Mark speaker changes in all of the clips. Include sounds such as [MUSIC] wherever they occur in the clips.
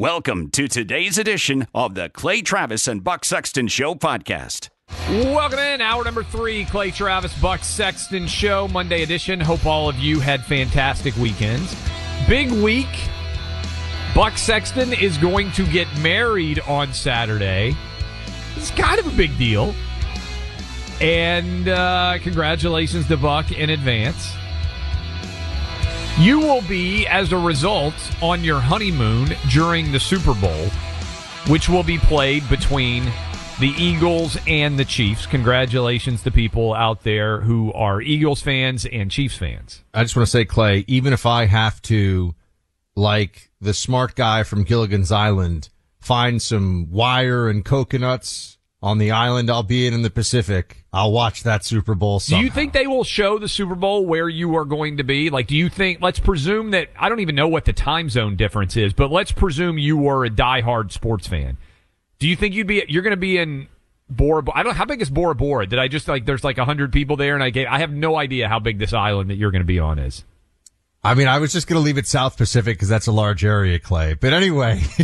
Speaker 1: Welcome to today's edition of the Clay Travis and Buck Sexton Show podcast.
Speaker 2: Welcome in, hour number three, Clay Travis, Buck Sexton Show, Monday edition. Hope all of you had fantastic weekends. Big week. Buck Sexton is going to get married on Saturday. It's kind of a big deal. And uh, congratulations to Buck in advance. You will be, as a result, on your honeymoon during the Super Bowl, which will be played between the Eagles and the Chiefs. Congratulations to people out there who are Eagles fans and Chiefs fans.
Speaker 3: I just want to say, Clay, even if I have to, like the smart guy from Gilligan's Island, find some wire and coconuts on the island I'll be in in the Pacific, I'll watch that Super Bowl. Somehow.
Speaker 2: Do you think they will show the Super Bowl where you are going to be? Like, do you think? Let's presume that I don't even know what the time zone difference is, but let's presume you were a diehard sports fan. Do you think you'd be? You're going to be in Bora. I don't. How big is Bora Bora? Did I just like? There's like hundred people there, and I gave. I have no idea how big this island that you're going to be on is.
Speaker 3: I mean, I was just going to leave it South Pacific because that's a large area, Clay. But anyway, [LAUGHS]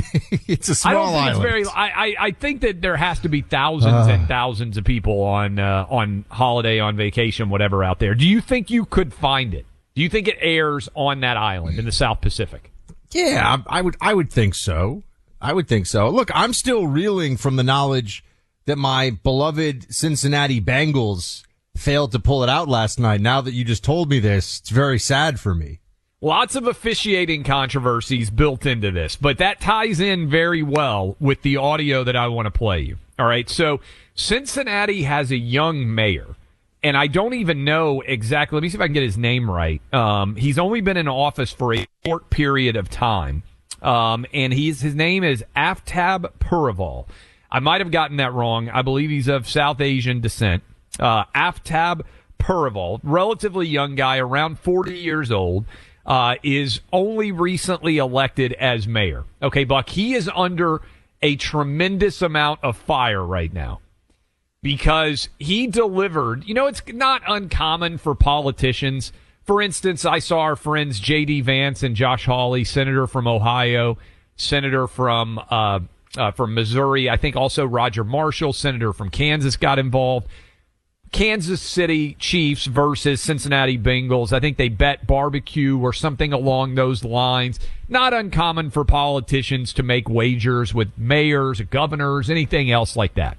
Speaker 3: it's a small
Speaker 2: I don't think
Speaker 3: island.
Speaker 2: It's very. I, I, I think that there has to be thousands uh, and thousands of people on uh, on holiday, on vacation, whatever out there. Do you think you could find it? Do you think it airs on that island in the South Pacific?
Speaker 3: Yeah, I would. I would think so. I would think so. Look, I'm still reeling from the knowledge that my beloved Cincinnati Bengals failed to pull it out last night. Now that you just told me this, it's very sad for me.
Speaker 2: Lots of officiating controversies built into this, but that ties in very well with the audio that I want to play you. All right. So Cincinnati has a young mayor, and I don't even know exactly. Let me see if I can get his name right. Um, he's only been in office for a short period of time. Um, and he's, his name is Aftab Pureval. I might have gotten that wrong. I believe he's of South Asian descent. Uh, Aftab Pureval, relatively young guy, around 40 years old uh, is only recently elected as mayor. Okay, Buck, he is under a tremendous amount of fire right now because he delivered. You know, it's not uncommon for politicians. For instance, I saw our friends J.D. Vance and Josh Hawley, senator from Ohio, senator from uh, uh, from Missouri. I think also Roger Marshall, senator from Kansas, got involved. Kansas City Chiefs versus Cincinnati Bengals. I think they bet barbecue or something along those lines. Not uncommon for politicians to make wagers with mayors, governors, anything else like that.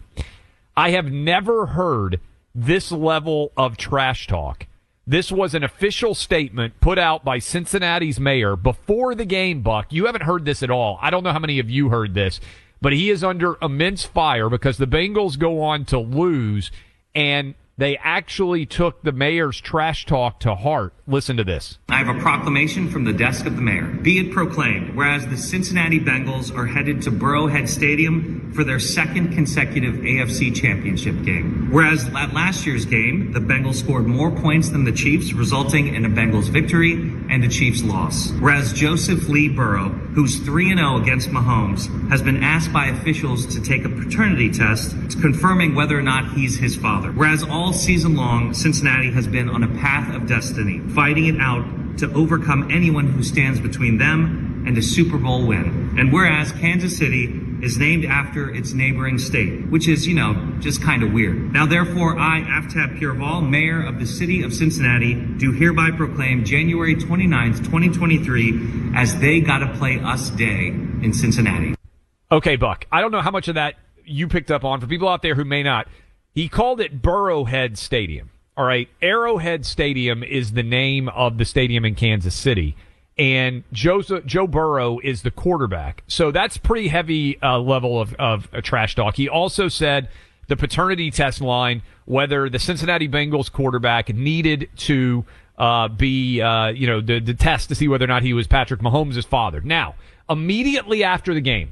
Speaker 2: I have never heard this level of trash talk. This was an official statement put out by Cincinnati's mayor before the game, Buck. You haven't heard this at all. I don't know how many of you heard this, but he is under immense fire because the Bengals go on to lose and they actually took the mayor's trash talk to heart. Listen to this.
Speaker 4: I have a proclamation from the desk of the mayor. Be it proclaimed, whereas the Cincinnati Bengals are headed to Burrowhead Stadium for their second consecutive AFC championship game. Whereas at last year's game, the Bengals scored more points than the Chiefs, resulting in a Bengals victory and the Chiefs' loss. Whereas Joseph Lee Burrow, who's 3 0 against Mahomes, has been asked by officials to take a paternity test confirming whether or not he's his father. Whereas all season long, Cincinnati has been on a path of destiny, fighting it out to overcome anyone who stands between them and a Super Bowl win. And whereas Kansas City is named after its neighboring state, which is, you know, just kind of weird. Now, therefore, I, Aftab Pureval, Mayor of the City of Cincinnati, do hereby proclaim January 29th, 2023 as They Gotta Play Us Day in Cincinnati.
Speaker 2: Okay, Buck. I don't know how much of that you picked up on. For people out there who may not, he called it Burrowhead Stadium. All right. Arrowhead Stadium is the name of the stadium in Kansas City. And Joseph, Joe Burrow is the quarterback. So that's pretty heavy uh, level of, of trash talk. He also said the paternity test line, whether the Cincinnati Bengals quarterback needed to uh, be, uh, you know, the, the test to see whether or not he was Patrick Mahomes' father. Now, immediately after the game,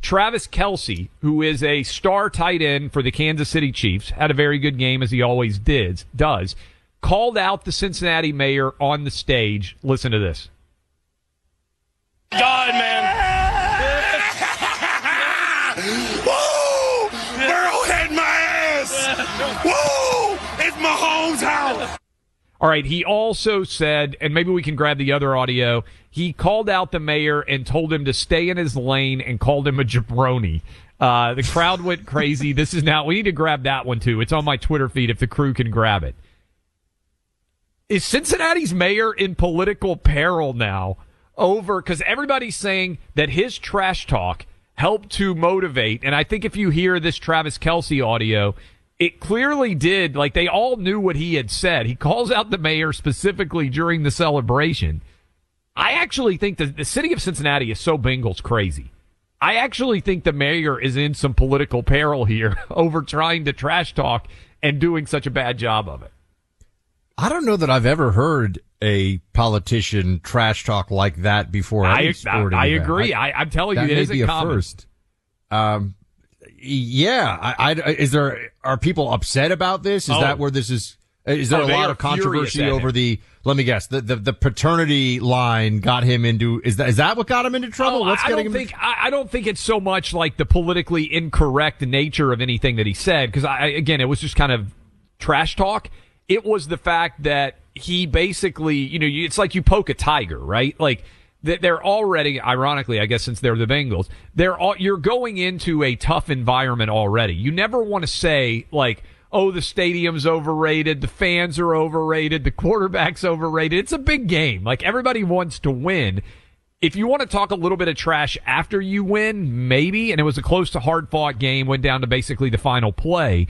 Speaker 2: Travis Kelce, who is a star tight end for the Kansas City Chiefs, had a very good game as he always did, does, called out the Cincinnati mayor on the stage. Listen to this.
Speaker 5: God, man. [LAUGHS] Woo! Burrow had my ass. Woo! It's Mahomes' house.
Speaker 2: All right. He also said, and maybe we can grab the other audio. He called out the mayor and told him to stay in his lane and called him a jabroni. Uh, the crowd went crazy. this is now, we need to grab that one too. It's on my Twitter feed if the crew can grab it. Is Cincinnati's mayor in political peril now over, because everybody's saying that his trash talk helped to motivate. And I think if you hear this Travis Kelce audio, it clearly did. Like they all knew what he had said. He calls out the mayor specifically during the celebration. I actually think that the city of Cincinnati is so Bengals crazy. I actually think the mayor is in some political peril here [LAUGHS] over trying to trash talk and doing such a bad job of it.
Speaker 3: I don't know that I've ever heard a politician trash talk like that before.
Speaker 2: I, I, I agree. I, am telling you, it isn't
Speaker 3: a
Speaker 2: common.
Speaker 3: first. Um, yeah. I, I, is there are people upset about this? Is
Speaker 2: Oh.
Speaker 3: that where this is? Is there
Speaker 2: Oh,
Speaker 3: a lot of controversy over the? Let me guess. The, the the paternity line got him into. Is that is that what got him into trouble?
Speaker 2: Oh,
Speaker 3: What's
Speaker 2: I
Speaker 3: getting
Speaker 2: don't think I, I don't think it's so much like the politically incorrect nature of anything that he said because I again it was just kind of trash talk. It was the fact that he basically you know it's like you poke a tiger right like they're already ironically I guess since they're the Bengals they're all you're going into a tough environment already. You never want to say like oh the stadium's overrated, the fans are overrated, the quarterback's overrated. It's a big game. Like everybody wants to win if you want to talk a little bit of trash after you win, maybe, and it was a close to hard fought game, went down to basically the final play.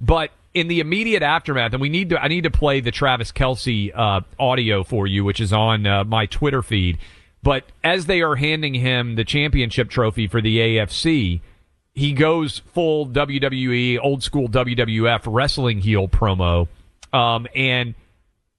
Speaker 2: But in the immediate aftermath, and we need to, I need to play the Travis Kelce uh, audio for you, which is on uh, my Twitter feed. But as they are handing him the championship trophy for the AFC, he goes full WWE, old school WWF wrestling heel promo. Um, and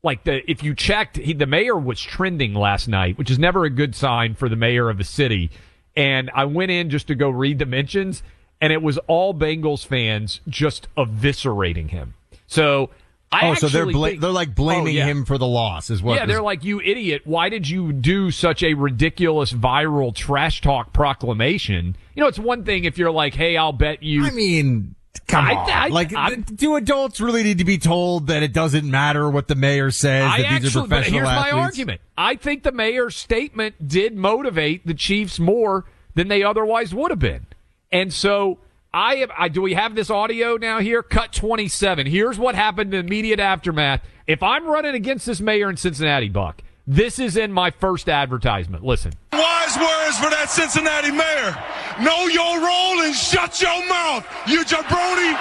Speaker 2: like the if you checked, he, the mayor was trending last night, which is never a good sign for the mayor of a city. And I went in just to go read the mentions, and it was all Bengals fans just eviscerating him. So I
Speaker 3: oh, so they're bla-
Speaker 2: think-
Speaker 3: they're like blaming
Speaker 2: Oh, yeah.
Speaker 3: him for the loss, is what?
Speaker 2: yeah, they're like, you idiot. Why did you do such a ridiculous viral trash talk proclamation? You know, it's one thing if you're like, hey, I'll bet you.
Speaker 3: I mean, come
Speaker 2: I-
Speaker 3: on.
Speaker 2: I-
Speaker 3: like,
Speaker 2: I'm-
Speaker 3: do adults really need to be told that it doesn't matter what the mayor says?
Speaker 2: I
Speaker 3: that these are
Speaker 2: actually, but
Speaker 3: professional
Speaker 2: here's
Speaker 3: athletes?
Speaker 2: my argument. I think the mayor's statement did motivate the Chiefs more than they otherwise would have been. And so I am, I, do we have this audio now here? Cut 27. Here's what happened in the immediate aftermath. If I'm running against this mayor in Cincinnati, Buck, this is in my first advertisement. Listen.
Speaker 5: Wise words for that Cincinnati mayor. Know your role and shut your mouth, you jabroni.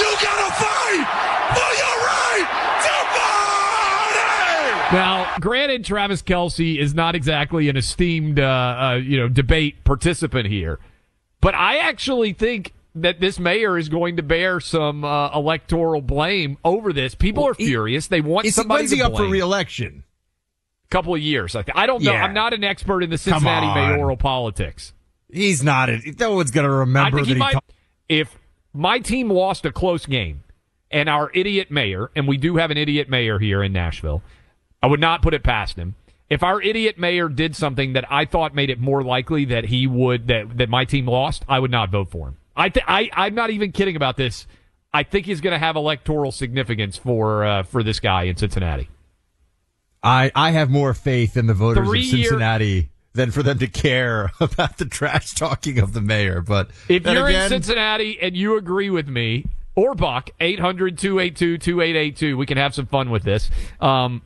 Speaker 5: You gotta fight for your right.
Speaker 2: Now, granted, Travis Kelce is not exactly an esteemed, uh, uh, you know, debate participant here, but I actually think that this mayor is going to bear some uh, electoral blame over this. People are furious; they want
Speaker 3: Is
Speaker 2: somebody
Speaker 3: when's
Speaker 2: to
Speaker 3: he up for reelection?
Speaker 2: couple of years. I, think. I don't know.
Speaker 3: Yeah.
Speaker 2: I'm not an expert in the Cincinnati mayoral politics.
Speaker 3: He's not. A, no one's going to
Speaker 2: I
Speaker 3: remember
Speaker 2: think
Speaker 3: that
Speaker 2: he might.
Speaker 3: ta-
Speaker 2: if my team lost a close game and our idiot mayor, and we do have an idiot mayor here in Nashville, I would not put it past him. If our idiot mayor did something that I thought made it more likely that he would that that my team lost, I would not vote for him. I th- I I'm not even kidding about this. I think he's going to have electoral significance for uh, for this guy in Cincinnati.
Speaker 3: I I have more faith in the voters
Speaker 2: Three
Speaker 3: of
Speaker 2: year-
Speaker 3: Cincinnati than for them to care [LAUGHS] about the trash talking of the mayor. But
Speaker 2: If you're
Speaker 3: again,
Speaker 2: in Cincinnati and you agree with me, or Buck, 800 282 2882, we can have some fun with this. Um,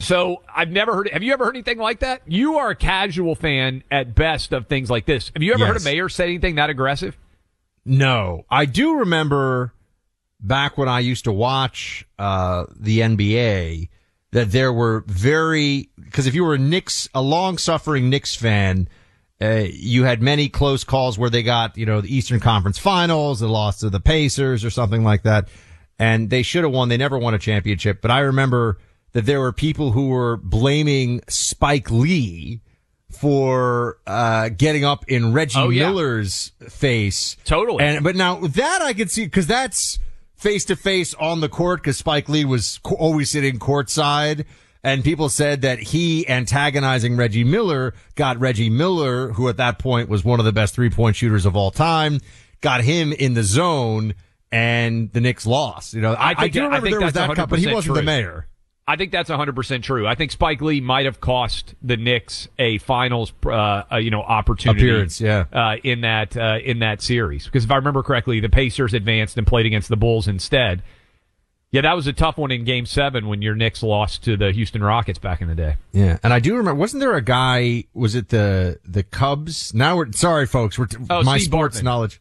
Speaker 2: so I've never heard, have you ever heard anything like that? You are a casual fan at best of things like this. Have you ever heard a mayor say anything that aggressive?
Speaker 3: No, I do remember back when I used to watch uh, the NBA that there were very because if you were a Knicks, a long-suffering Knicks fan, uh, you had many close calls where they got you know the Eastern Conference Finals, they lost to the Pacers or something like that, and they should have won. They never won a championship, but I remember that there were people who were blaming Spike Lee for uh, getting up in Reggie
Speaker 2: Oh, yeah.
Speaker 3: Miller's face.
Speaker 2: Totally.
Speaker 3: And but now that I could see because that's face to face on the court because Spike Lee was co- always sitting courtside. And people said that he antagonizing Reggie Miller got Reggie Miller, who at that point was one of the best three point shooters of all time, got him in the zone and the Knicks lost. You know, I, I,
Speaker 2: think
Speaker 3: do remember
Speaker 2: think
Speaker 3: there was that cup, but he wasn't the mayor.
Speaker 2: I think that's 100% true. I think Spike Lee might have cost the Knicks a finals, uh, uh, you know, opportunity
Speaker 3: Appearance, yeah.
Speaker 2: uh, in that uh, in that series. Because if I remember correctly, the Pacers advanced and played against the Bulls instead. Yeah, that was a tough one in Game Seven when your Knicks lost to the Houston Rockets back in the day.
Speaker 3: Yeah, and I do remember. Wasn't there a guy? Was it the the Cubs? Now we're sorry, folks. We're t-
Speaker 2: Oh,
Speaker 3: my
Speaker 2: Steve
Speaker 3: sports
Speaker 2: Bartman.
Speaker 3: knowledge.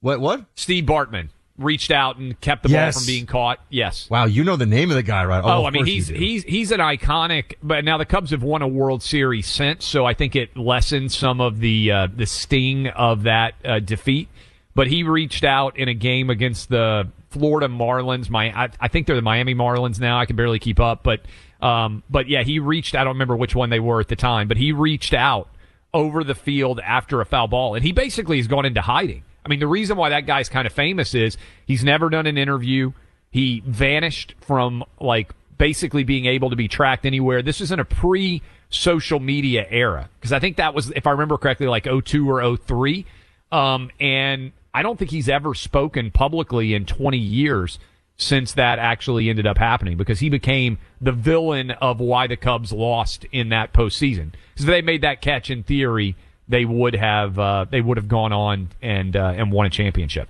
Speaker 3: What? What?
Speaker 2: Steve Bartman reached out and kept the
Speaker 3: Yes.
Speaker 2: ball from being caught. Yes.
Speaker 3: Wow, you know the name of the guy, right?
Speaker 2: Oh,
Speaker 3: of
Speaker 2: I mean he's he's he's an iconic. But now the Cubs have won a World Series since, so I think it lessens some of the uh, the sting of that uh, defeat. But he reached out in a game against the Florida Marlins. My I, I think they're the Miami Marlins now. I can barely keep up, but um, but yeah, he reached. I don't remember which one they were at the time, but he reached out over the field after a foul ball, and he basically has gone into hiding. I mean, the reason why that guy's kind of famous is he's never done an interview. He vanished from like basically being able to be tracked anywhere. This is in a pre social media era because I think that was, if I remember correctly, like 02 or 03. Um, and I don't think he's ever spoken publicly in 20 years since that actually ended up happening because he became the villain of why the Cubs lost in that postseason. If they made that catch in theory, they would have uh, they would have gone on and uh, and won a championship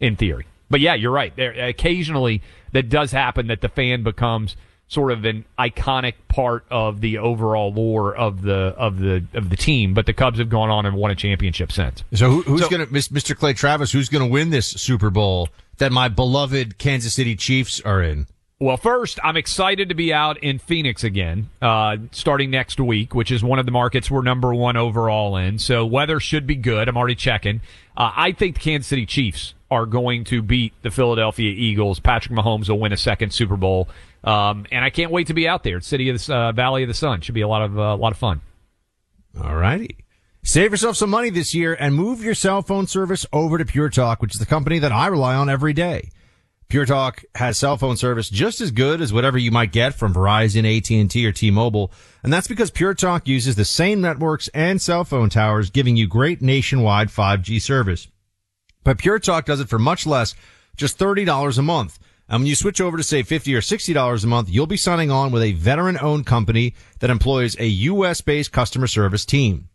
Speaker 2: in theory. But yeah, you're right. There occasionally that does happen that the fan becomes sort of an iconic part of the overall lore of the of the of the team. But the Cubs have gone on and won a championship since.
Speaker 3: So who, who's
Speaker 2: So-
Speaker 3: going to, Mr. Clay Travis? Who's going to win this Super Bowl that my beloved Kansas City Chiefs are in?
Speaker 2: Well, first, I'm excited to be out in Phoenix again, uh, starting next week, which is one of the markets we're number one overall in. So weather should be good. I'm already checking. Uh, I think the Kansas City Chiefs are going to beat the Philadelphia Eagles. Patrick Mahomes will win a second Super Bowl, um, and I can't wait to be out there. City of the uh, Valley of the Sun should be a lot of uh, a lot of fun.
Speaker 3: All righty. Save yourself some money this year and move your cell phone service over to Pure Talk, which is the company that I rely on every day. Pure Talk has cell phone service just as good as whatever you might get from Verizon, AT&T, or T-Mobile. And that's because Pure Talk uses the same networks and cell phone towers, giving you great nationwide 5G service. But Pure Talk does it for much less, just $30 a month. And when you switch over to say $50 or $60 a month, you'll be signing on with a veteran owned company that employs a US based customer service team.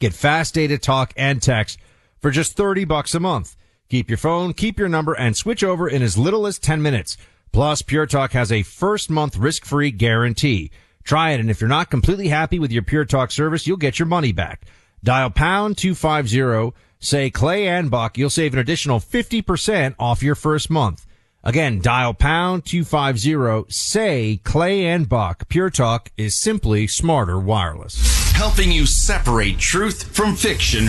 Speaker 3: Get fast data, talk, and text for just 30 bucks a month. Keep your phone, keep your number, and switch over in as little as 10 minutes. Plus, Pure Talk has a first month risk-free guarantee. Try it, and if you're not completely happy with your Pure Talk service, you'll get your money back. Dial pound 250, say Clay and Buck, you'll save an additional 50% off your first month. Again, dial pound 250, say Clay and Buck. Pure Talk is simply smarter wireless.
Speaker 6: Helping you separate truth from fiction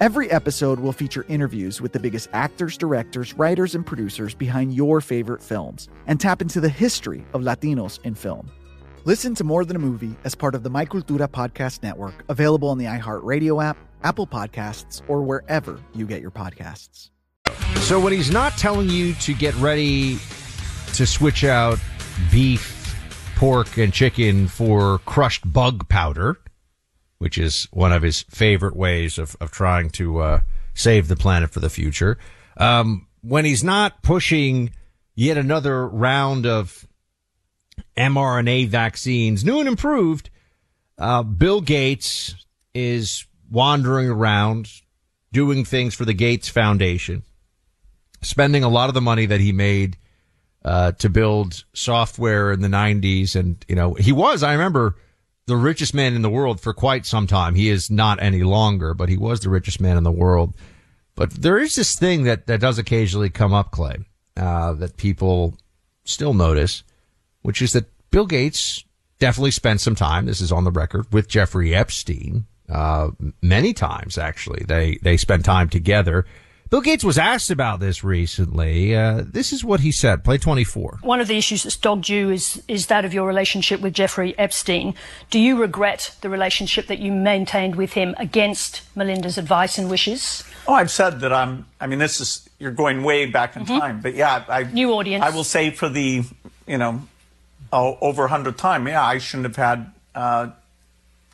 Speaker 7: Every episode will feature interviews with the biggest actors, directors, writers, and producers behind your favorite films and tap into the history of Latinos in film. Listen to More Than a Movie as part of the My Cultura Podcast Network, available on the iHeartRadio app, Apple Podcasts, or wherever you get your podcasts.
Speaker 3: So when he's not telling you to get ready to switch out beef, pork, and chicken for crushed bug powder, which is one of his favorite ways of, of trying to uh, save the planet for the future, um, when he's not pushing yet another round of mRNA vaccines, new and improved, uh, Bill Gates is wandering around doing things for the Gates Foundation, spending a lot of the money that he made uh, to build software in the 90s. And, you know, he was, I remember, the richest man in the world for quite some time. He is not any longer, but he was the richest man in the world. But there is this thing that, that does occasionally come up, Clay, uh, that people still notice, which is that Bill Gates definitely spent some time. This is on the record with Jeffrey Epstein, uh, many times actually. They, they spent time together. Bill Gates was asked about this recently. Uh, this is what he said. Play 24.
Speaker 8: One of the issues that's dogged you is, is that of your relationship with Jeffrey Epstein. Do you regret the relationship that you maintained with him against Melinda's advice and wishes?
Speaker 9: Oh, I've said that I'm. I mean, this is you're going way back in time, but yeah, I
Speaker 8: New audience.
Speaker 9: I will say for the you know oh, over a hundred time. Yeah, I shouldn't have had uh,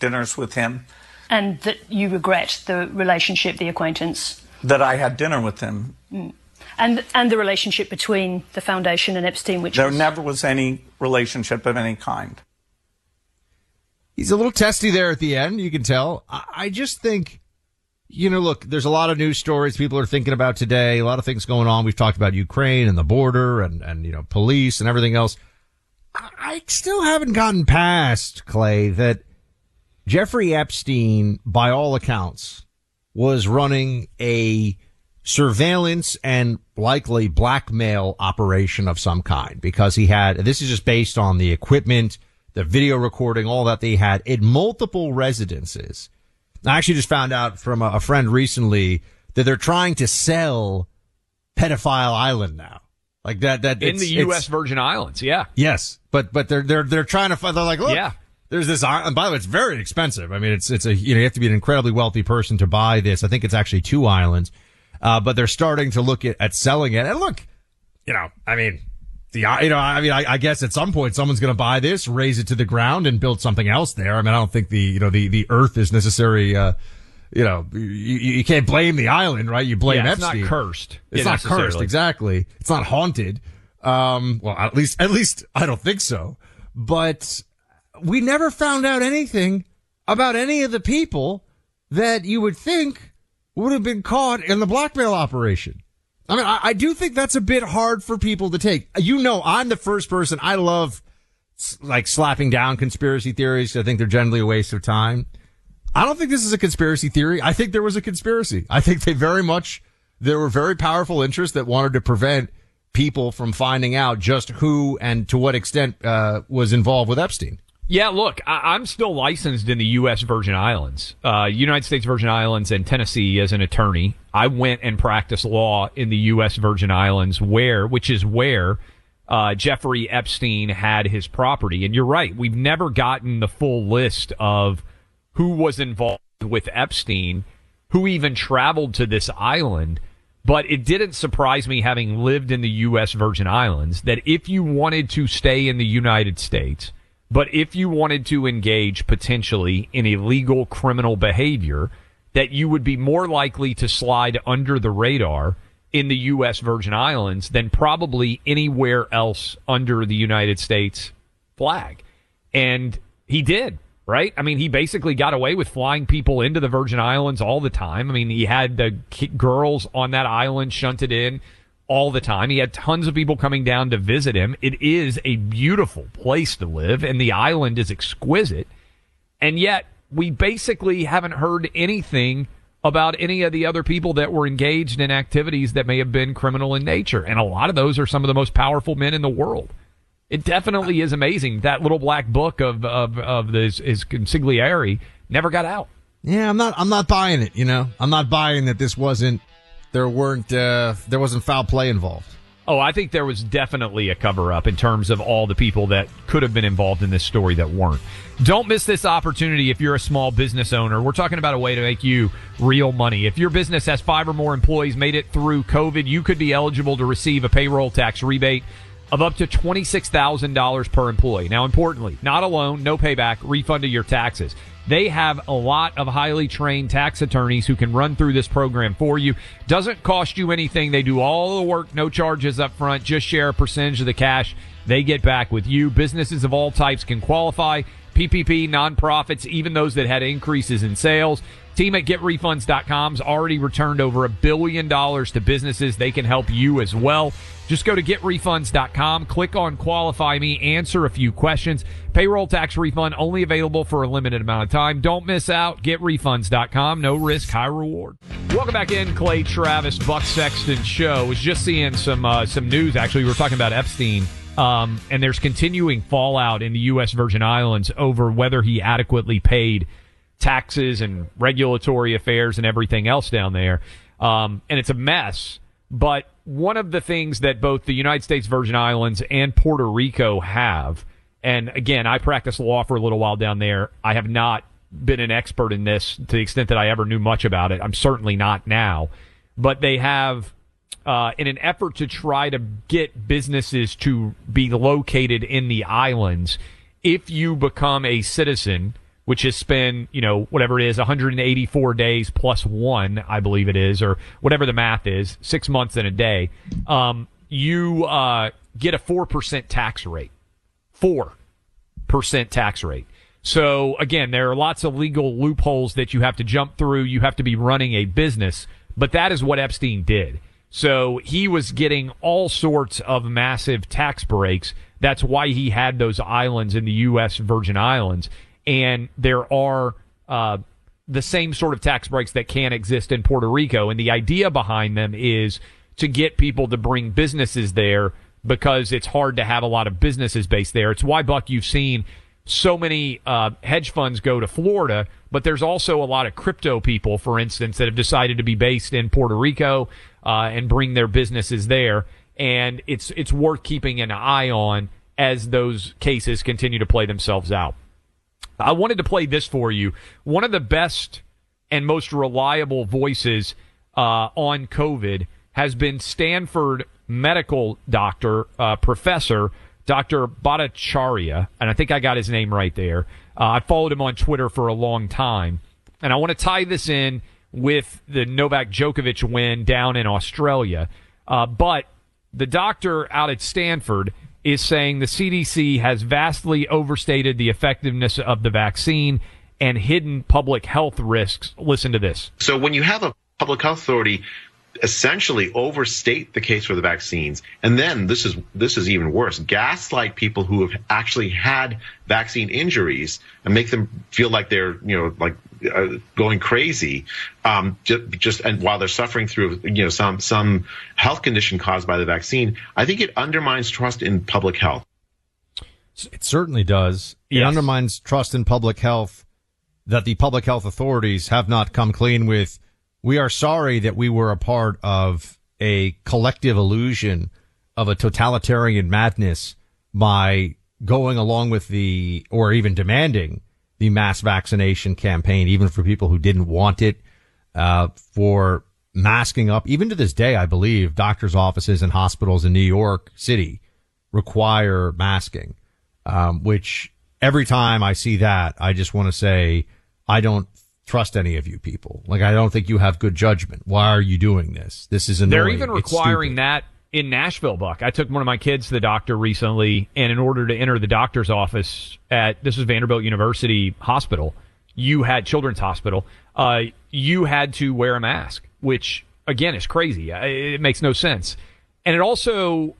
Speaker 9: dinners with him.
Speaker 8: And that you regret the relationship, the acquaintance,
Speaker 9: That I had dinner with him.
Speaker 8: Mm. and, and the relationship between the foundation and Epstein, which
Speaker 9: There
Speaker 8: was
Speaker 9: never was any relationship of any kind.
Speaker 3: He's a little testy there at the end. You can tell. I, I just think, you know, look, there's a lot of news stories people are thinking about today. A lot of things going on. We've talked about Ukraine and the border and, and, you know, police and everything else. I, I still haven't gotten past, Clay, that Jeffrey Epstein, by all accounts, was running a surveillance and likely blackmail operation of some kind because he had, this is just based on the equipment, the video recording, all that they had in multiple residences. I actually just found out from a, friend recently that they're trying to sell Pedophile Island now. Like that, that
Speaker 2: in the U.S. Virgin Islands. Yeah.
Speaker 3: Yes, but but they're they're they're trying to find. They're like, look,
Speaker 2: Yeah.
Speaker 3: There's this island. By the way, it's very expensive. I mean, it's it's a you know you have to be an incredibly wealthy person to buy this. I think it's actually two islands, uh, but they're starting to look at, at selling it. And look, you know, I mean, the you know, I mean, I, I guess at some point someone's going to buy this, raise it to the ground, and build something else there. I mean, I don't think the you know the the Earth is necessary. Uh, you know, you, you can't blame the island, right? You blame
Speaker 2: Yeah, it's
Speaker 3: Epstein.
Speaker 2: not cursed.
Speaker 3: It's
Speaker 2: Yeah,
Speaker 3: not cursed, exactly. It's not haunted. Um, well, at least, at least I don't think so. But we never found out anything about any of the people that you would think would have been caught in the blackmail operation. I mean, I, I do think that's a bit hard for people to take. You know, I'm the first person. I love like slapping down conspiracy theories. I think they're generally a waste of time. I don't think this is a conspiracy theory. I think there was a conspiracy. I think they very much, there were very powerful interests that wanted to prevent people from finding out just who and to what extent, uh, was involved with Epstein.
Speaker 2: Yeah, look, I, I'm still licensed in the U.S. Virgin Islands, uh, United States Virgin Islands, and Tennessee as an attorney. I went and practiced law in the U.S. Virgin Islands, where, which is where uh, Jeffrey Epstein had his property. And you're right, we've never gotten the full list of who was involved with Epstein, who even traveled to this island. But it didn't surprise me, having lived in the U.S. Virgin Islands, that if you wanted to stay in the United States, but if you wanted to engage potentially in illegal criminal behavior, that you would be more likely to slide under the radar in the U.S. Virgin Islands than probably anywhere else under the United States flag. And he did, right? I mean, he basically got away with flying people into the Virgin Islands all the time. I mean, he had the girls on that island shunted in all the time. He had tons of people coming down to visit him. It is a beautiful place to live, and the island is exquisite. And yet, we basically haven't heard anything about any of the other people that were engaged in activities that may have been criminal in nature. And a lot of those are some of the most powerful men in the world. It definitely is amazing. That little black book of, of, of this is consigliere never got out.
Speaker 3: Yeah, I'm not, I'm not buying it, you know? I'm not buying that this wasn't, there weren't, uh, there wasn't foul play involved.
Speaker 2: Oh, I think there was definitely a cover up in terms of all the people that could have been involved in this story that weren't. Don't miss this opportunity if you're a small business owner. We're talking about a way to make you real money. If your business has five or more employees made it through COVID, you could be eligible to receive a payroll tax rebate of up to $26,000 per employee. Now, importantly, not alone, no payback, refund of your taxes. They have a lot of highly trained tax attorneys who can run through this program for you. Doesn't cost you anything. They do all the work, no charges up front. Just share a percentage of the cash they get back with you. Businesses of all types can qualify. PPP, nonprofits, even those that had increases in sales. Team at getrefunds.com's already returned over a billion dollars to businesses. They can help you as well. Just go to getrefunds.com, click on qualify me, answer a few questions. Payroll tax refund only available for a limited amount of time. Don't miss out. Getrefunds.com. No risk, high reward. Welcome back in, Clay Travis, Buck Sexton show. Was just seeing some uh, some news. Actually, we were talking about Epstein. Um, and there's continuing fallout in the U.S. Virgin Islands over whether he adequately paid taxes and regulatory affairs and everything else down there. Um, and it's a mess. But one of the things that both the United States Virgin Islands and Puerto Rico have, and again, I practiced law for a little while down there. I have not been an expert in this to the extent that I ever knew much about it. I'm certainly not now. But they have uh, in an effort to try to get businesses to be located in the islands, if you become a citizen, which has spent, you know, whatever it is, 184 days plus one, I believe it is, or whatever the math is, six months and a day, um, you uh, get a 4% tax rate. 4% tax rate. So again, there are lots of legal loopholes that you have to jump through. You have to be running a business, but that is what Epstein did. So he was getting all sorts of massive tax breaks. That's why he had those islands in the U.S. Virgin Islands. And there are uh, the same sort of tax breaks that can exist in Puerto Rico. And the idea behind them is to get people to bring businesses there because it's hard to have a lot of businesses based there. It's why, Buck, you've seen so many uh, hedge funds go to Florida, but there's also a lot of crypto people, for instance, that have decided to be based in Puerto Rico uh, and bring their businesses there. And it's it's worth keeping an eye on as those cases continue to play themselves out. I wanted to play this for you. One of the best and most reliable voices uh, on COVID has been Stanford medical doctor, uh, professor, Dr. Bhattacharya. And I think I got his name right there. Uh, I followed him on Twitter for a long time. And I want to tie this in with the Novak Djokovic win down in Australia. Uh, but the doctor out at Stanford is saying the CDC has vastly overstated the effectiveness of the vaccine and hidden public health risks. Listen to this.
Speaker 10: So when you have a public health authority essentially overstate the case for the vaccines and then this is this is even worse gaslight people who have actually had vaccine injuries and make them feel like they're you know like going crazy um, just, just and while they're suffering through you know some some health condition caused by the vaccine i think it undermines trust in public health.
Speaker 3: It certainly does. It undermines trust in public health that the public health authorities have not come clean with. We are sorry that we were a part of a collective illusion of a totalitarian madness by going along with the, or even demanding the mass vaccination campaign, even for people who didn't want it, uh, for masking up. Even to this day, I believe doctors' offices and hospitals in New York City require masking, um, which every time I see that, I just want to say, I don't trust any of you people. Like, I don't think you have good judgment. Why are you doing this? This is annoying.
Speaker 2: They're even requiring that in Nashville, Buck. I took one of my kids to the doctor recently, and in order to enter the doctor's office at this is Vanderbilt University Hospital, you had Children's Hospital. Uh, you had to wear a mask, which again is crazy. Uh, It makes no sense, and it also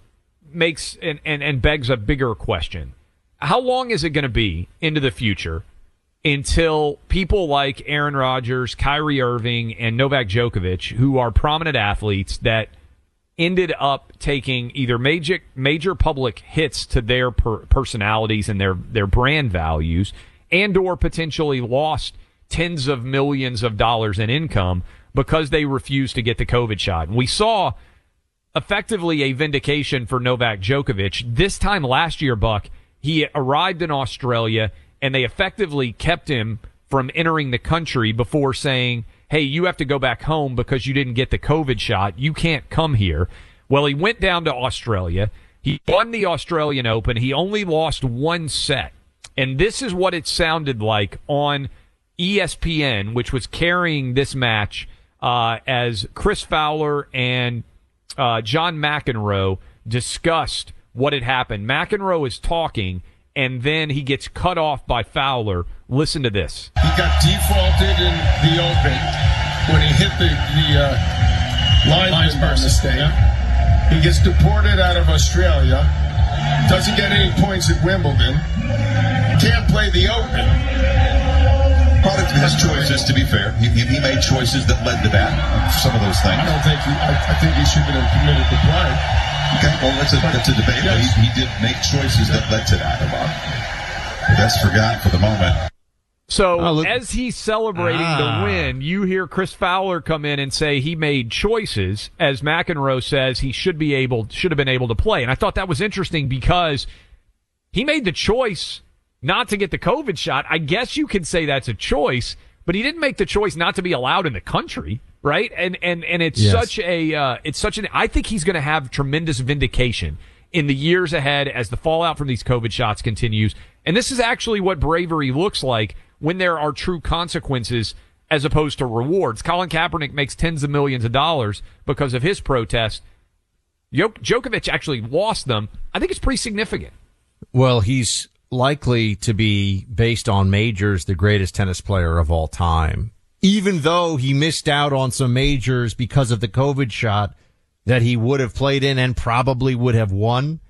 Speaker 2: makes and and, and begs a bigger question: How long is it going to be into the future? until people like Aaron Rodgers, Kyrie Irving, and Novak Djokovic, who are prominent athletes that ended up taking either major major public hits to their per- personalities and their their brand values, and or potentially lost tens of millions of dollars in income because they refused to get the COVID shot. We saw effectively a vindication for Novak Djokovic. This time last year, Buck, he arrived in Australia and they effectively kept him from entering the country before saying, Hey, you have to go back home because you didn't get the COVID shot. You can't come here. Well, he went down to Australia. He won the Australian Open. He only lost one set. And this is what it sounded like on ESPN, which was carrying this match uh, as Chris Fowler and uh, John McEnroe discussed what had happened. McEnroe is talking, and then he gets cut off by Fowler. Listen to this.
Speaker 5: He got defaulted in the Open when he hit the, the uh, linesman by mistake. He gets deported out of Australia. Doesn't get any points at Wimbledon. Can't play the Open.
Speaker 11: Product of his choices, to be fair. He, he he made choices that led to that. Some of those things.
Speaker 5: I don't think he. I, I think he should have been permitted to play.
Speaker 11: Okay, well, that's a, that's a debate, but he, he did make choices that led to that. But that's forgotten for the moment.
Speaker 2: So
Speaker 11: Oh,
Speaker 2: as he's celebrating
Speaker 11: Ah.
Speaker 2: the win, you hear Chris Fowler come in and say he made choices, as McEnroe says he should be able should have been able to play. And I thought that was interesting because he made the choice not to get the COVID shot. I guess you could say that's a choice, but he didn't make the choice not to be allowed in the country, right? And and and it's
Speaker 3: Yes.
Speaker 2: such a uh, it's such an I think he's going to have tremendous vindication in the years ahead as the fallout from these COVID shots continues. And this is actually what bravery looks like when there are true consequences as opposed to rewards. Colin Kaepernick makes tens of millions of dollars because of his protest. Jok- Djokovic actually lost them. I think it's pretty significant.
Speaker 3: Well, he's likely to be, based on majors, the greatest tennis player of all time. Even though he missed out on some majors because of the COVID shot that he would have played in and probably would have won.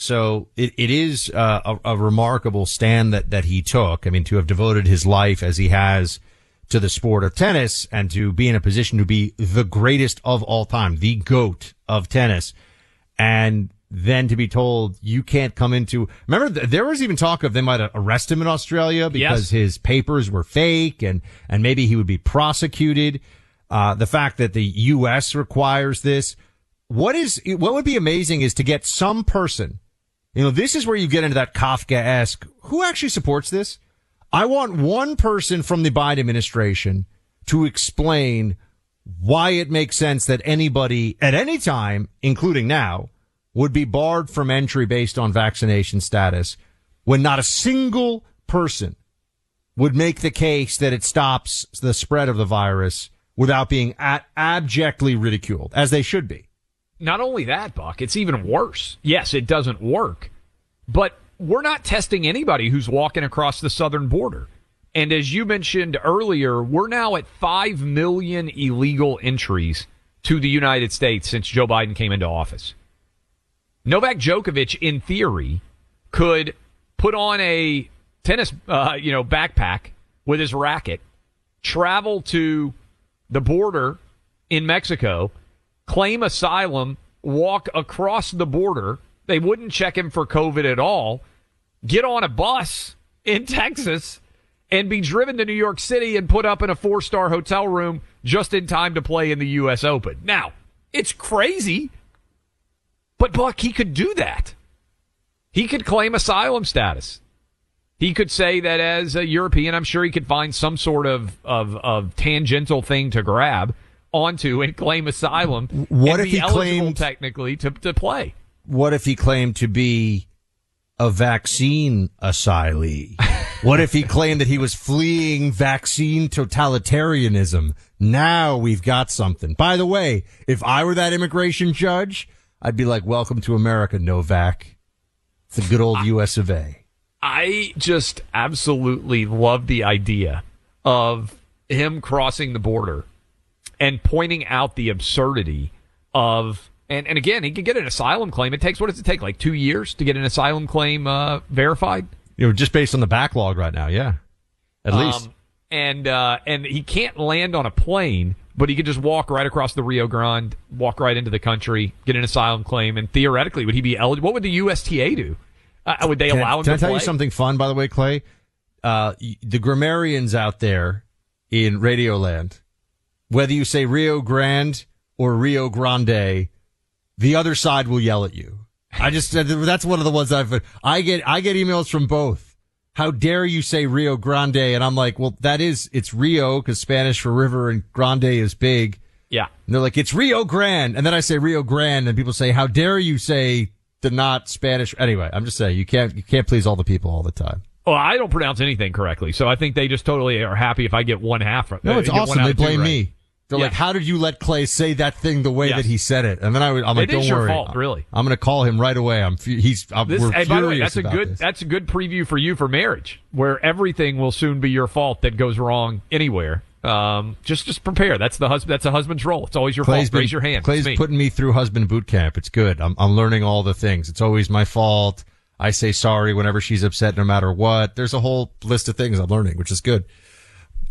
Speaker 3: So it, it is uh, a, a remarkable stand that, that he took. I mean, to have devoted his life as he has to the sport of tennis and to be in a position to be the greatest of all time, the GOAT of tennis. And then to be told you can't come into, remember th- there was even talk of they might arrest him in Australia because
Speaker 2: Yes.
Speaker 3: his papers were fake and, and maybe he would be prosecuted. Uh, the fact that the U.S. requires this. What is, what would be amazing is to get some person, you know, this is where you get into that Kafka-esque, who actually supports this? I want one person from the Biden administration to explain why it makes sense that anybody at any time, including now, would be barred from entry based on vaccination status when not a single person would make the case that it stops the spread of the virus without being abjectly ridiculed, as they should be.
Speaker 2: Not only that, Buck, it's even worse. Yes, it doesn't work, but we're not testing anybody who's walking across the southern border. And as you mentioned earlier, we're now at 5 million illegal entries to the United States since Joe Biden came into office. Novak Djokovic, in theory, could put on a tennis, uh, you know, backpack with his racket, travel to the border in Mexico, claim asylum, walk across the border. They wouldn't check him for COVID at all. Get on a bus in [LAUGHS] Texas and be driven to New York City and put up in a four star hotel room just in time to play in the U.S. Open. Now, it's crazy, but Buck, he could do that. He could claim asylum status. He could say that as a European, I'm sure he could find some sort of, of, of tangential thing to grab onto and claim asylum.
Speaker 3: What if he claimed-
Speaker 2: technically to, to play?
Speaker 3: What if he claimed to be a vaccine asylee? [LAUGHS] what if he claimed that he was fleeing vaccine totalitarianism? Now we've got something. By the way, if I were that immigration judge, I'd be like, welcome to America, Novak. It's the good old US of A.
Speaker 2: I just absolutely love the idea of him crossing the border and pointing out the absurdity of and, and again he can get an asylum claim. It takes what does it take? Like two years to get an asylum claim uh, verified?
Speaker 3: You know, just based on the backlog right now, yeah. At least.
Speaker 2: Um, and uh, and he can't land on a plane, but he could just walk right across the Rio Grande, walk right into the country, get an asylum claim, and theoretically, would he be eligible? What would the USTA do? Uh, would they
Speaker 3: Can,
Speaker 2: allow him
Speaker 3: can
Speaker 2: to
Speaker 3: I tell
Speaker 2: play?
Speaker 3: you something fun, by the way, Clay? Uh, the grammarians out there in Radioland, whether you say Rio Grande or Rio Grande, the other side will yell at you. I just, that's one of the ones I've, I get, I get emails from both. How dare you say Rio Grande? And I'm like, well, that is, it's Rio because Spanish for river and Grande is big.
Speaker 2: Yeah.
Speaker 3: And they're like, it's Rio Grande. And then I say Rio Grande and people say, how dare you say the not Spanish? Anyway, I'm just saying you can't, you can't please all the people all the time.
Speaker 2: Well, I don't pronounce anything correctly, so I think they just totally are happy if I get one half. uh,
Speaker 3: No, it's awesome. They blame
Speaker 2: right.
Speaker 3: me. They're
Speaker 2: Yeah.
Speaker 3: like, how did you let Clay say that thing the way
Speaker 2: Yes.
Speaker 3: that he said it? And then I, would- I'm like,
Speaker 2: It
Speaker 3: don't worry.
Speaker 2: fault, really.
Speaker 3: I'm going to call him right away. I'm, he's, I'm,
Speaker 2: This,
Speaker 3: we're
Speaker 2: hey, by the way,
Speaker 3: furious
Speaker 2: that's a good
Speaker 3: this.
Speaker 2: that's a good preview for you for marriage, where everything will soon be your fault that goes wrong anywhere. Um, just just prepare. That's the husband. That's a husband's role. It's always your
Speaker 3: Clay's
Speaker 2: fault.
Speaker 3: been-
Speaker 2: Raise your hand.
Speaker 3: Clay's
Speaker 2: me.
Speaker 3: putting me through husband boot camp. It's good. I'm, I'm learning all the things. It's always my fault. I say sorry whenever she's upset, no matter what. There's a whole list of things I'm learning, which is good.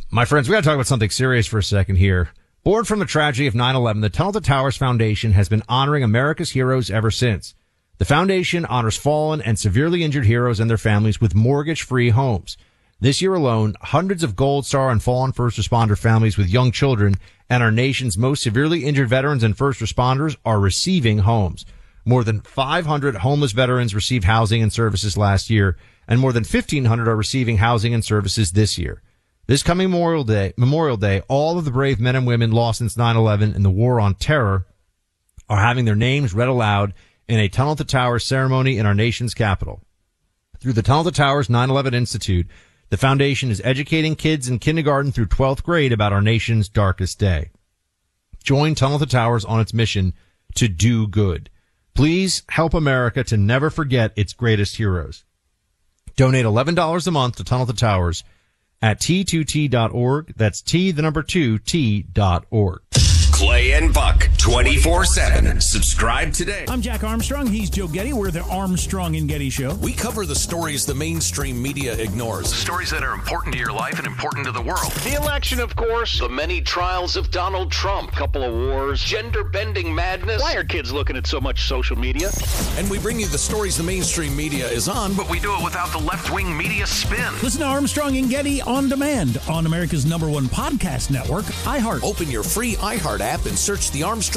Speaker 3: My friends, we got to talk about something serious for a second here. Born from the tragedy of 9-11, the Tunnel to Towers Foundation has been honoring America's heroes ever since. The foundation honors fallen and severely injured heroes and their families with mortgage-free homes. This year alone, hundreds of Gold Star and fallen first responder families with young children and our nation's most severely injured veterans and first responders are receiving homes. More than 500 homeless veterans received housing and services last year, and more than 1,500 are receiving housing and services this year. This coming Memorial Day, Memorial Day, all of the brave men and women lost since 9/11 in the war on terror are having their names read aloud in a Tunnel to Towers ceremony in our nation's capital. Through the Tunnel to Towers 9/11 Institute, the foundation is educating kids in kindergarten through 12th grade about our nation's darkest day. Join Tunnel to Towers on its mission to do good. Please help America to never forget its greatest heroes. Donate $11 a month to Tunnel to Towers at t2t.org. That's T, the number two, T.org.
Speaker 1: Clay and Buck 24 7. Subscribe today.
Speaker 12: I'm Jack Armstrong. He's Joe Getty. We're the Armstrong and Getty Show.
Speaker 13: We cover the stories the mainstream media ignores.
Speaker 14: Stories that are important to your life and important to the world.
Speaker 15: The election, of course.
Speaker 14: The many trials of Donald Trump.
Speaker 15: Couple of wars.
Speaker 14: Gender bending madness.
Speaker 15: Why are kids looking at so much social media?
Speaker 13: And we bring you the stories the mainstream media is on,
Speaker 14: But we do it without the left wing media spin.
Speaker 12: Listen to Armstrong and Getty on demand on America's number one podcast network, iHeart.
Speaker 13: Open your free iHeart app and search the Armstrong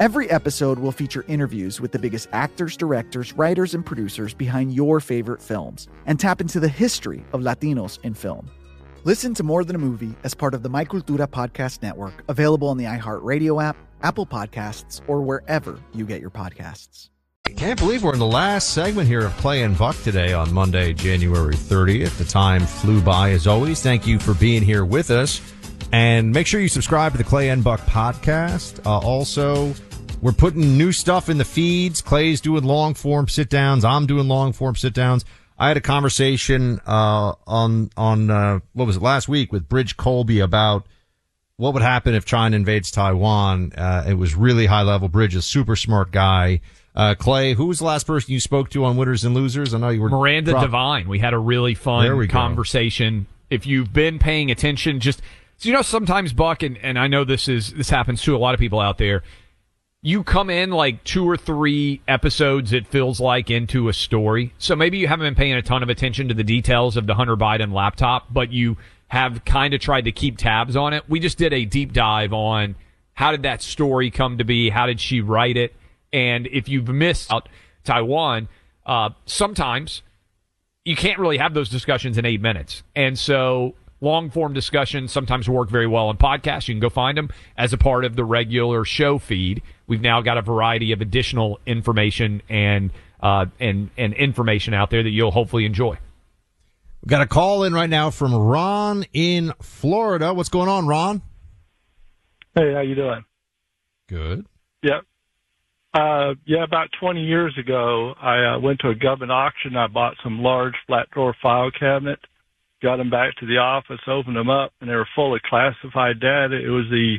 Speaker 7: Every episode will feature interviews with the biggest actors, directors, writers, and producers behind your favorite films and tap into the history of Latinos in film. Listen to More Than a Movie as part of the My Cultura Podcast Network, available on the iHeartRadio app, Apple Podcasts, or wherever you get your podcasts.
Speaker 3: I Can't believe we're in the last segment here of Clay and Buck today on Monday, January 30th. The time flew by as always. Thank you for being here with us. And make sure you subscribe to the Clay and Buck podcast. Uh, also, we're putting new stuff in the feeds. Clay's doing long form sit downs. I'm doing long form sit downs. I had a conversation, uh, on, on, uh, what was it last week with Bridge Colby about what would happen if China invades Taiwan. Uh, it was really high level. Bridge, is a super smart guy. Uh, Clay, who was the last person you spoke to on Winners and Losers? I know you were
Speaker 2: Miranda
Speaker 3: drop-
Speaker 2: Devine. We had a really fun
Speaker 3: we go.
Speaker 2: conversation. If you've been paying attention, just so you know, sometimes Buck and, and I know this is this happens to a lot of people out there. You come in like two or three episodes, it feels like into a story. So maybe you haven't been paying a ton of attention to the details of the Hunter Biden laptop, but you have kind of tried to keep tabs on it. We just did a deep dive on how did that story come to be? How did she write it? And if you've missed out Taiwan, uh, sometimes you can't really have those discussions in eight minutes. And so long form discussions sometimes work very well on podcasts. You can go find them as a part of the regular show feed. We've now got a variety of additional information and, uh, and, and information out there that you'll hopefully enjoy.
Speaker 3: We've got a call in right now from Ron in Florida. What's going on, Ron?
Speaker 16: Hey, how you doing?
Speaker 3: Good.
Speaker 16: Yep. Uh, yeah, about 20 years ago, I uh, went to a government auction. I bought some large flat door file cabinet, got them back to the office, opened them up, and they were full of classified data. It was the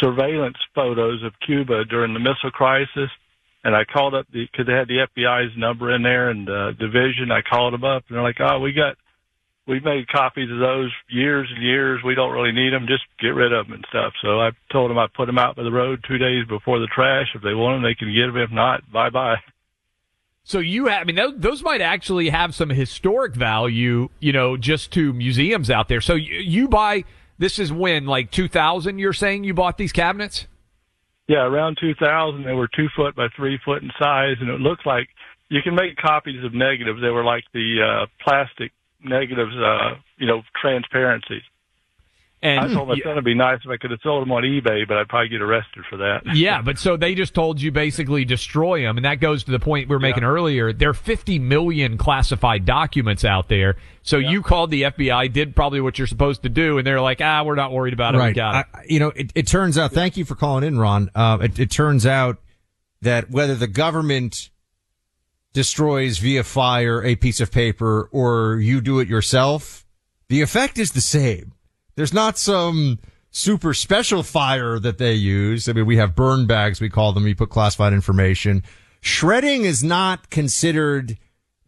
Speaker 16: surveillance photos of Cuba during the missile crisis. And I called up the, cause they had the FBI's number in there and, uh, division. I called them up and they're like, oh, we got, we made copies of those years and years. We don't really need them. Just get rid of them and stuff. So I told them I'd put them out by the road two days before the trash. If they want them, they can get them. If not, bye bye.
Speaker 2: So you have, I mean, those, those might actually have some historic value, you know, just to museums out there. So you, you buy, this is when, like 2000, you're saying you bought these cabinets?
Speaker 16: Yeah, around 2000, they were two foot by three foot in size, and it looked like you can make copies of negatives. They were like the uh, plastic negatives, uh, you know, transparencies.
Speaker 2: And
Speaker 16: I told my son it'd be nice if I could have sold them on eBay, but I'd probably get arrested for that. [LAUGHS]
Speaker 2: Yeah, but so they just told you basically destroy them, and that goes to the point we were making earlier. There are 50 million classified documents out there. So you called the FBI, did probably what you're supposed to do, and they're like, ah, we're not worried about it. We
Speaker 3: Right.
Speaker 2: got it.
Speaker 3: I, you know, it, it turns out, thank you for calling in, Ron. Uh, it, it turns out that whether the government destroys via fire a piece of paper or you do it yourself, the effect is the same. There's not some super special fire that they use. I mean, we have burn bags, we call them. You put classified information. shredding is not considered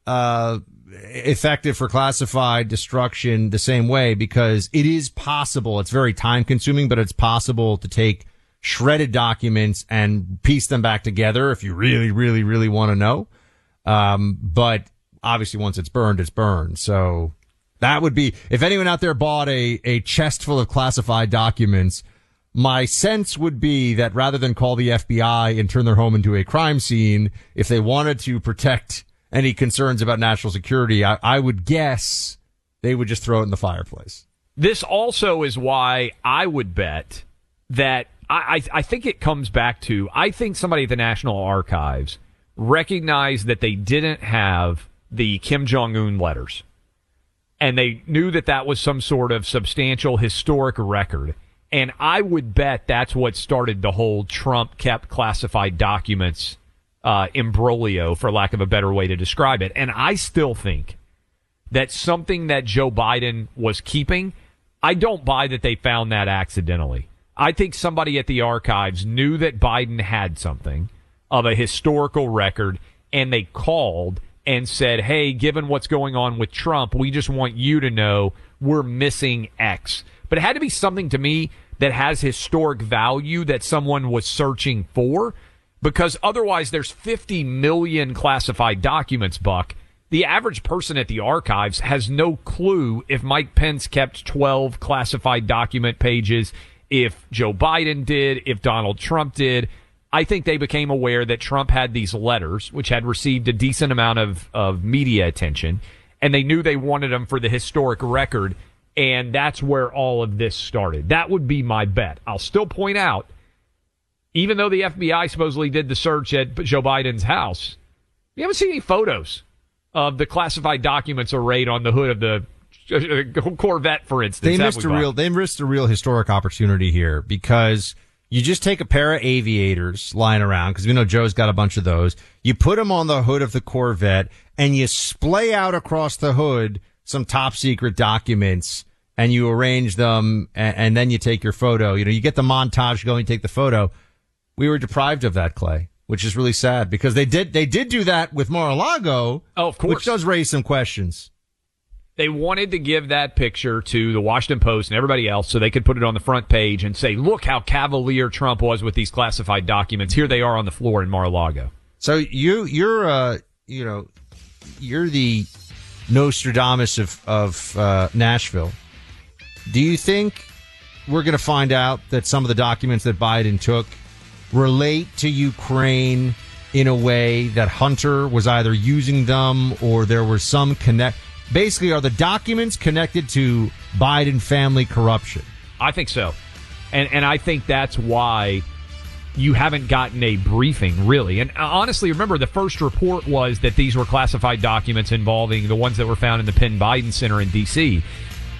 Speaker 3: uh, effective for classified destruction the same way because it is possible. It's very time consuming, but it's possible to take shredded documents and piece them back together if you really, really, really want to know. Um, but obviously once it's burned, it's burned. So that would be, if anyone out there bought a, a chest full of classified documents, my sense would be that rather than call the FBI and turn their home into a crime scene, if they wanted to protect any concerns about national security, I, I would guess they would just throw it in the fireplace.
Speaker 2: This also is why I would bet that I, I, I think it comes back to I think somebody at the National Archives recognized that they didn't have the Kim Jong Un letters, and they knew that that was some sort of substantial historic record. And I would bet that's what started the whole Trump kept classified documents uh, imbroglio, for lack of a better way to describe it. And I still think that something that Joe Biden was keeping, I don't buy that they found that accidentally. I think somebody at the archives knew that Biden had something of a historical record and they called and said, Hey, given what's going on with Trump, we just want you to know we're missing X. But it had to be something to me that has historic value that someone was searching for because otherwise there's 50 million classified documents, Buck. The average person at the archives has no clue if Mike Pence kept 12 classified document pages, if Joe Biden did, if Donald Trump did. I think they became aware that Trump had these letters, which had received a decent amount of, of media attention, and they knew they wanted them for the historic record. And that's where all of this started. That would be my bet. I'll still point out, even though the FBI supposedly did the search at Joe Biden's house, you haven't seen any photos of the classified documents arrayed on the hood of the [LAUGHS] Corvette, for instance.
Speaker 3: They missed a real, they missed a real historic opportunity here because you just take a pair of aviators lying around because we know Joe's got a bunch of those. You put them on the hood of the Corvette and you splay out across the hood some top secret documents and you arrange them and, and, then you take your photo. You know, you get the montage going, you take the photo. We were deprived of that, Clay, which is really sad because they did, they did do that with Mar-a-Lago.
Speaker 2: Oh, of course.
Speaker 3: Which does raise some questions.
Speaker 2: They wanted to give that picture to the Washington Post and everybody else so they could put it on the front page and say, look how cavalier Trump was with these classified documents. Here they are on the floor in Mar-a-Lago.
Speaker 3: So you, you're, uh, you know, you're the Nostradamus of, of, uh, Nashville. Do you think we're going to find out that some of the documents that Biden took relate to Ukraine in a way that Hunter was either using them or there was some connect? Basically, are the documents connected to Biden family corruption?
Speaker 2: I think so. And and I think that's why you haven't gotten a briefing really. And uh, honestly, remember the first report was that these were classified documents involving the ones that were found in the Penn Biden Center in DC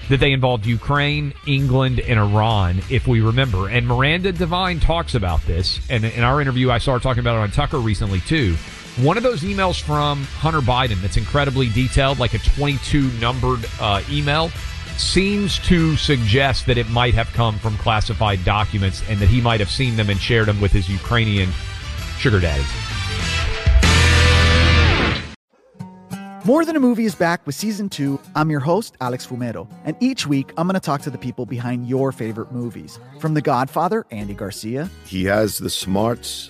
Speaker 2: that they involved Ukraine, England, and Iran, if we remember. And Miranda Devine talks about this. And in our interview, I saw her talking about it on Tucker recently, too. One of those emails from Hunter Biden that's incredibly detailed, like a 22 numbered uh, email, seems to suggest that it might have come from classified documents and that he might have seen them and shared them with his Ukrainian sugar daddies.
Speaker 7: More Than a Movie is back with season two. I'm your host, Alex Fumero, and each week I'm going to talk to the people behind your favorite movies. From The Godfather, Andy Garcia.
Speaker 17: He has the smarts